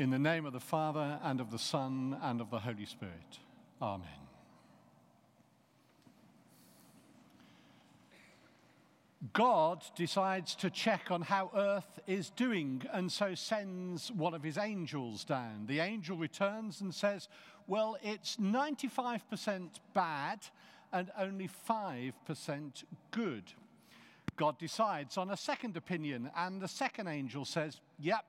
In the name of the Father, and of the Son, and of the Holy Spirit. Amen. God decides to check on how earth is doing and so sends one of his angels down. The angel returns and says, Well, it's 95% bad and only 5% good. God decides on a second opinion, and the second angel says, Yep,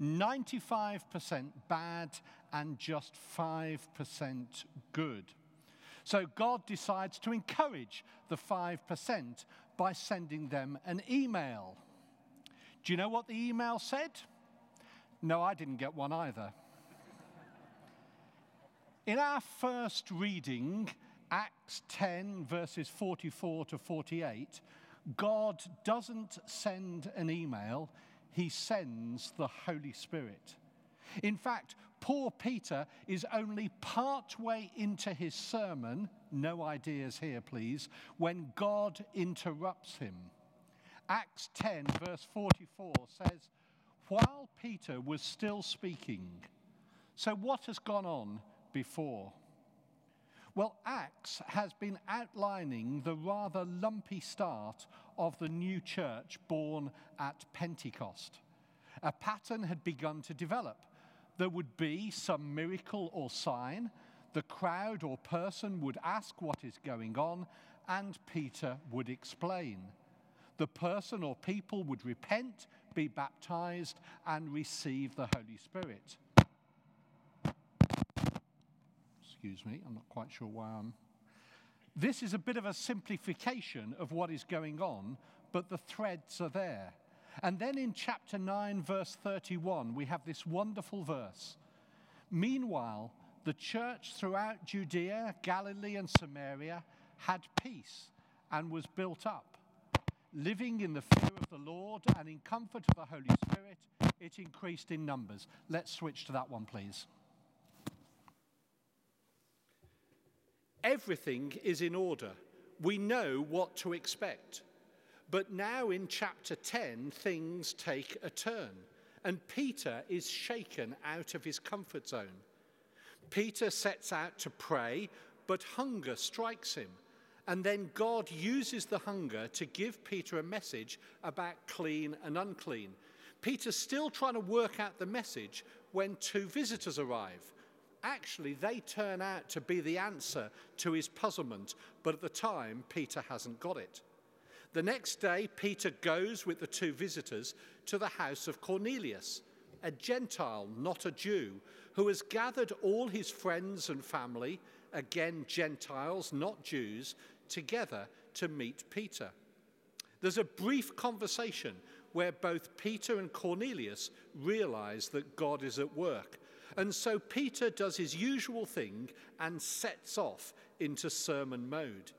95% bad and just 5% good. So God decides to encourage the 5% by sending them an email. Do you know what the email said? No, I didn't get one either. In our first reading, Acts 10, verses 44 to 48, God doesn't send an email, he sends the Holy Spirit. In fact, poor Peter is only part way into his sermon, no ideas here, please, when God interrupts him. Acts 10, verse 44 says, While Peter was still speaking, so what has gone on before? Well, Acts has been outlining the rather lumpy start of the new church born at Pentecost. A pattern had begun to develop. There would be some miracle or sign, the crowd or person would ask what is going on, and Peter would explain. The person or people would repent, be baptized, and receive the Holy Spirit. Excuse me, I'm not quite sure why I'm. This is a bit of a simplification of what is going on, but the threads are there. And then in chapter 9, verse 31, we have this wonderful verse. Meanwhile, the church throughout Judea, Galilee, and Samaria had peace and was built up. Living in the fear of the Lord and in comfort of the Holy Spirit, it increased in numbers. Let's switch to that one, please. Everything is in order. We know what to expect. But now in chapter 10, things take a turn, and Peter is shaken out of his comfort zone. Peter sets out to pray, but hunger strikes him. And then God uses the hunger to give Peter a message about clean and unclean. Peter's still trying to work out the message when two visitors arrive. Actually, they turn out to be the answer to his puzzlement, but at the time, Peter hasn't got it. The next day, Peter goes with the two visitors to the house of Cornelius, a Gentile, not a Jew, who has gathered all his friends and family, again Gentiles, not Jews, together to meet Peter. There's a brief conversation where both Peter and Cornelius realize that God is at work. And so Peter does his usual thing and sets off into sermon mode.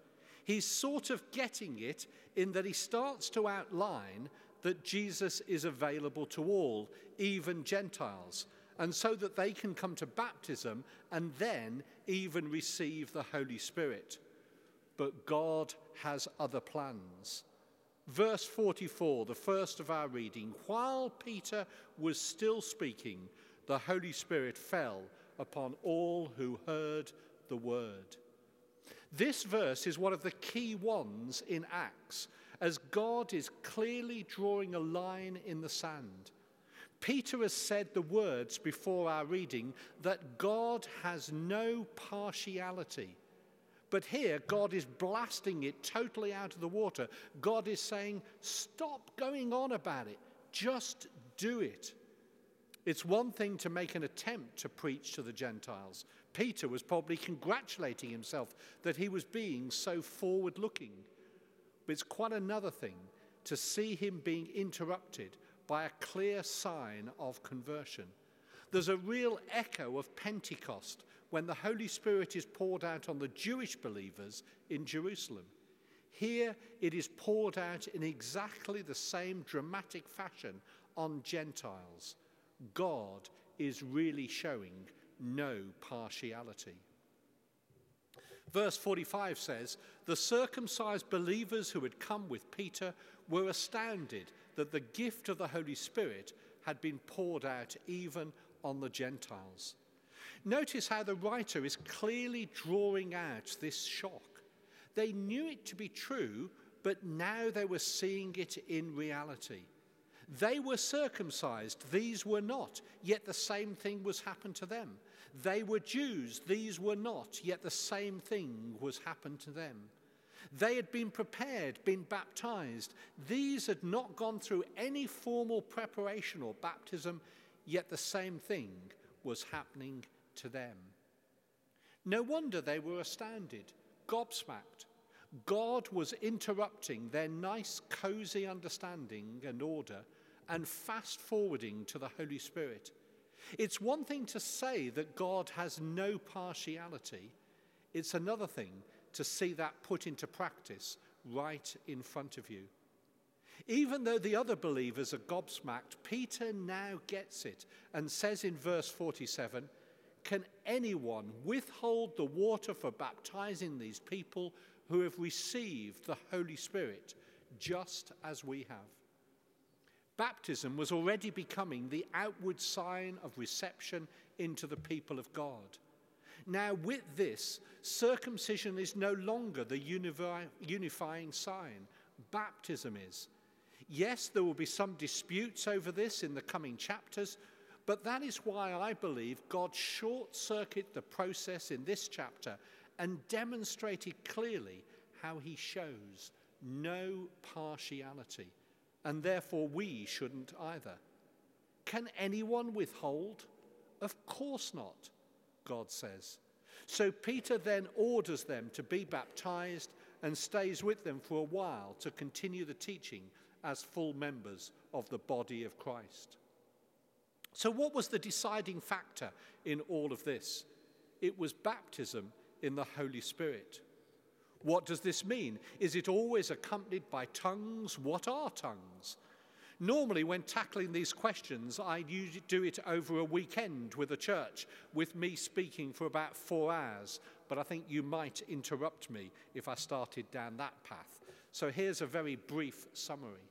He's sort of getting it in that he starts to outline that Jesus is available to all, even Gentiles, and so that they can come to baptism and then even receive the Holy Spirit. But God has other plans. Verse 44, the first of our reading while Peter was still speaking, the Holy Spirit fell upon all who heard the word. This verse is one of the key ones in Acts, as God is clearly drawing a line in the sand. Peter has said the words before our reading that God has no partiality. But here, God is blasting it totally out of the water. God is saying, Stop going on about it, just do it. It's one thing to make an attempt to preach to the Gentiles. Peter was probably congratulating himself that he was being so forward looking. But it's quite another thing to see him being interrupted by a clear sign of conversion. There's a real echo of Pentecost when the Holy Spirit is poured out on the Jewish believers in Jerusalem. Here it is poured out in exactly the same dramatic fashion on Gentiles. God is really showing no partiality. Verse 45 says, The circumcised believers who had come with Peter were astounded that the gift of the Holy Spirit had been poured out even on the Gentiles. Notice how the writer is clearly drawing out this shock. They knew it to be true, but now they were seeing it in reality. They were circumcised, these were not, yet the same thing was happened to them. They were Jews, these were not, yet the same thing was happened to them. They had been prepared, been baptized. These had not gone through any formal preparation or baptism, yet the same thing was happening to them. No wonder they were astounded, gobsmacked. God was interrupting their nice, cozy understanding and order and fast forwarding to the Holy Spirit. It's one thing to say that God has no partiality, it's another thing to see that put into practice right in front of you. Even though the other believers are gobsmacked, Peter now gets it and says in verse 47 Can anyone withhold the water for baptizing these people who have received the Holy Spirit just as we have? Baptism was already becoming the outward sign of reception into the people of God. Now, with this, circumcision is no longer the unifying sign, baptism is. Yes, there will be some disputes over this in the coming chapters, but that is why I believe God short circuited the process in this chapter and demonstrated clearly how he shows no partiality, and therefore we shouldn't either. Can anyone withhold? Of course not. God says. So Peter then orders them to be baptized and stays with them for a while to continue the teaching as full members of the body of Christ. So, what was the deciding factor in all of this? It was baptism in the Holy Spirit. What does this mean? Is it always accompanied by tongues? What are tongues? Normally, when tackling these questions, I do it over a weekend with a church, with me speaking for about four hours. But I think you might interrupt me if I started down that path. So here's a very brief summary.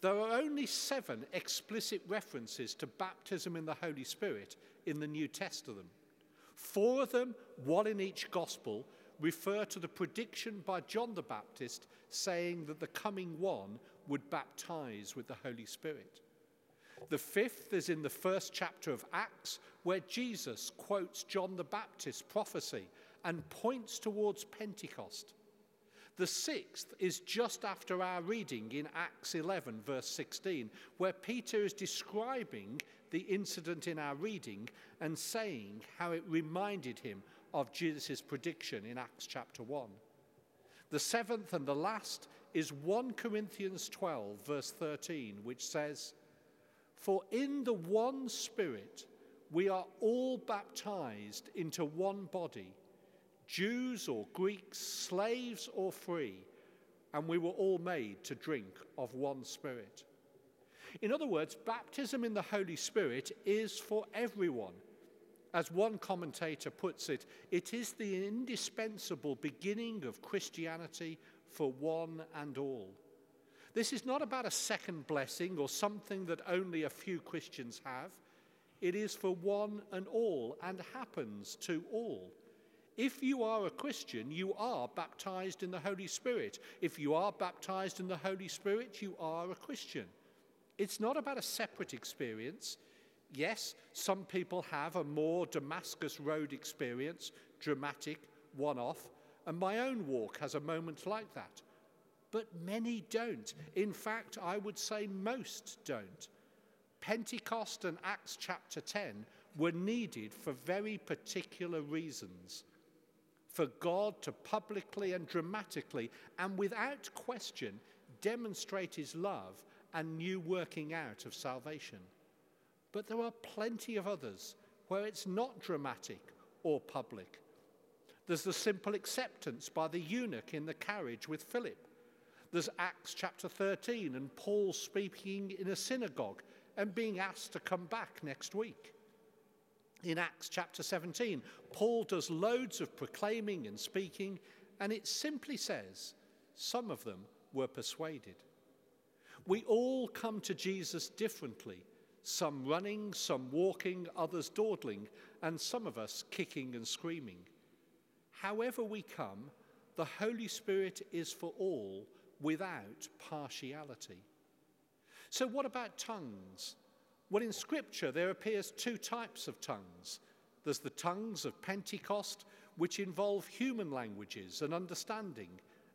There are only seven explicit references to baptism in the Holy Spirit in the New Testament. Four of them, one in each gospel, refer to the prediction by John the Baptist saying that the coming one would baptize with the Holy Spirit. The fifth is in the first chapter of Acts, where Jesus quotes John the Baptist's prophecy and points towards Pentecost. The sixth is just after our reading in Acts 11, verse 16, where Peter is describing the incident in our reading and saying how it reminded him of Jesus' prediction in Acts chapter 1. The seventh and the last is 1 Corinthians 12, verse 13, which says, For in the one Spirit we are all baptized into one body, Jews or Greeks, slaves or free, and we were all made to drink of one Spirit. In other words, baptism in the Holy Spirit is for everyone. As one commentator puts it, it is the indispensable beginning of Christianity for one and all. This is not about a second blessing or something that only a few Christians have. It is for one and all and happens to all. If you are a Christian, you are baptized in the Holy Spirit. If you are baptized in the Holy Spirit, you are a Christian. It's not about a separate experience. Yes, some people have a more Damascus Road experience, dramatic, one off, and my own walk has a moment like that. But many don't. In fact, I would say most don't. Pentecost and Acts chapter 10 were needed for very particular reasons. For God to publicly and dramatically and without question demonstrate his love and new working out of salvation. But there are plenty of others where it's not dramatic or public. There's the simple acceptance by the eunuch in the carriage with Philip. There's Acts chapter 13 and Paul speaking in a synagogue and being asked to come back next week. In Acts chapter 17, Paul does loads of proclaiming and speaking, and it simply says, some of them were persuaded. We all come to Jesus differently some running, some walking, others dawdling, and some of us kicking and screaming. However, we come, the Holy Spirit is for all without partiality. So, what about tongues? Well, in Scripture, there appears two types of tongues. There's the tongues of Pentecost, which involve human languages and understanding,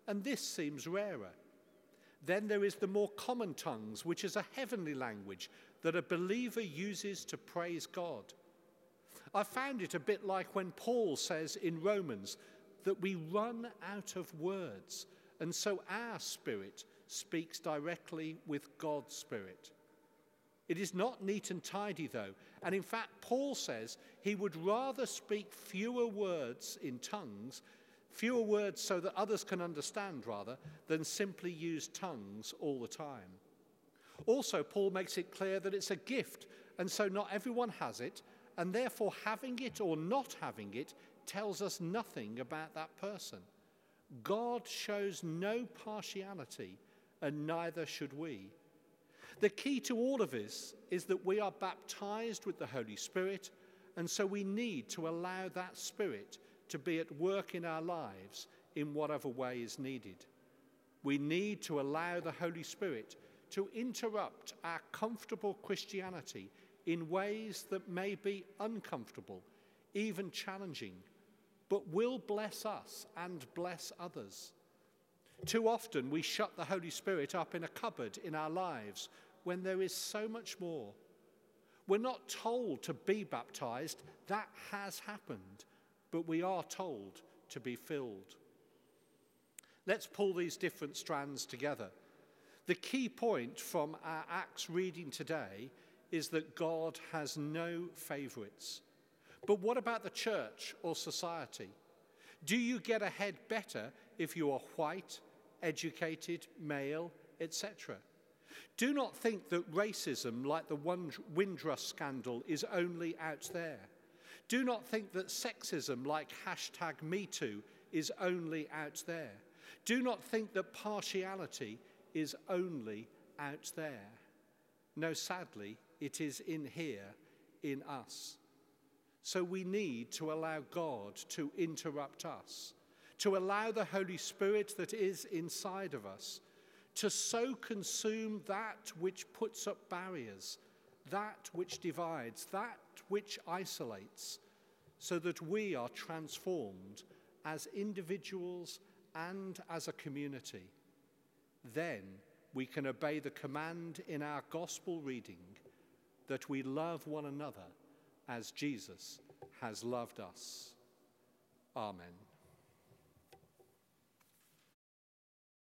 and this seems rarer. Then there is the more common tongues, which is a heavenly language that a believer uses to praise God. I found it a bit like when Paul says in Romans that we run out of words, and so our spirit speaks directly with God's spirit. It is not neat and tidy, though, and in fact, Paul says he would rather speak fewer words in tongues, fewer words so that others can understand, rather, than simply use tongues all the time. Also, Paul makes it clear that it's a gift, and so not everyone has it, and therefore having it or not having it tells us nothing about that person. God shows no partiality, and neither should we. The key to all of this is that we are baptized with the Holy Spirit, and so we need to allow that Spirit to be at work in our lives in whatever way is needed. We need to allow the Holy Spirit to interrupt our comfortable Christianity in ways that may be uncomfortable, even challenging, but will bless us and bless others. Too often we shut the Holy Spirit up in a cupboard in our lives when there is so much more. We're not told to be baptized, that has happened, but we are told to be filled. Let's pull these different strands together. The key point from our Acts reading today is that God has no favorites. But what about the church or society? Do you get ahead better if you are white, educated, male, etc.? Do not think that racism, like the Windrush scandal, is only out there. Do not think that sexism, like hashtag MeToo, is only out there. Do not think that partiality is only out there. No, sadly, it is in here, in us. So we need to allow God to interrupt us, to allow the Holy Spirit that is inside of us to so consume that which puts up barriers, that which divides, that which isolates, so that we are transformed as individuals and as a community. Then we can obey the command in our gospel reading that we love one another as Jesus has loved us. Amen.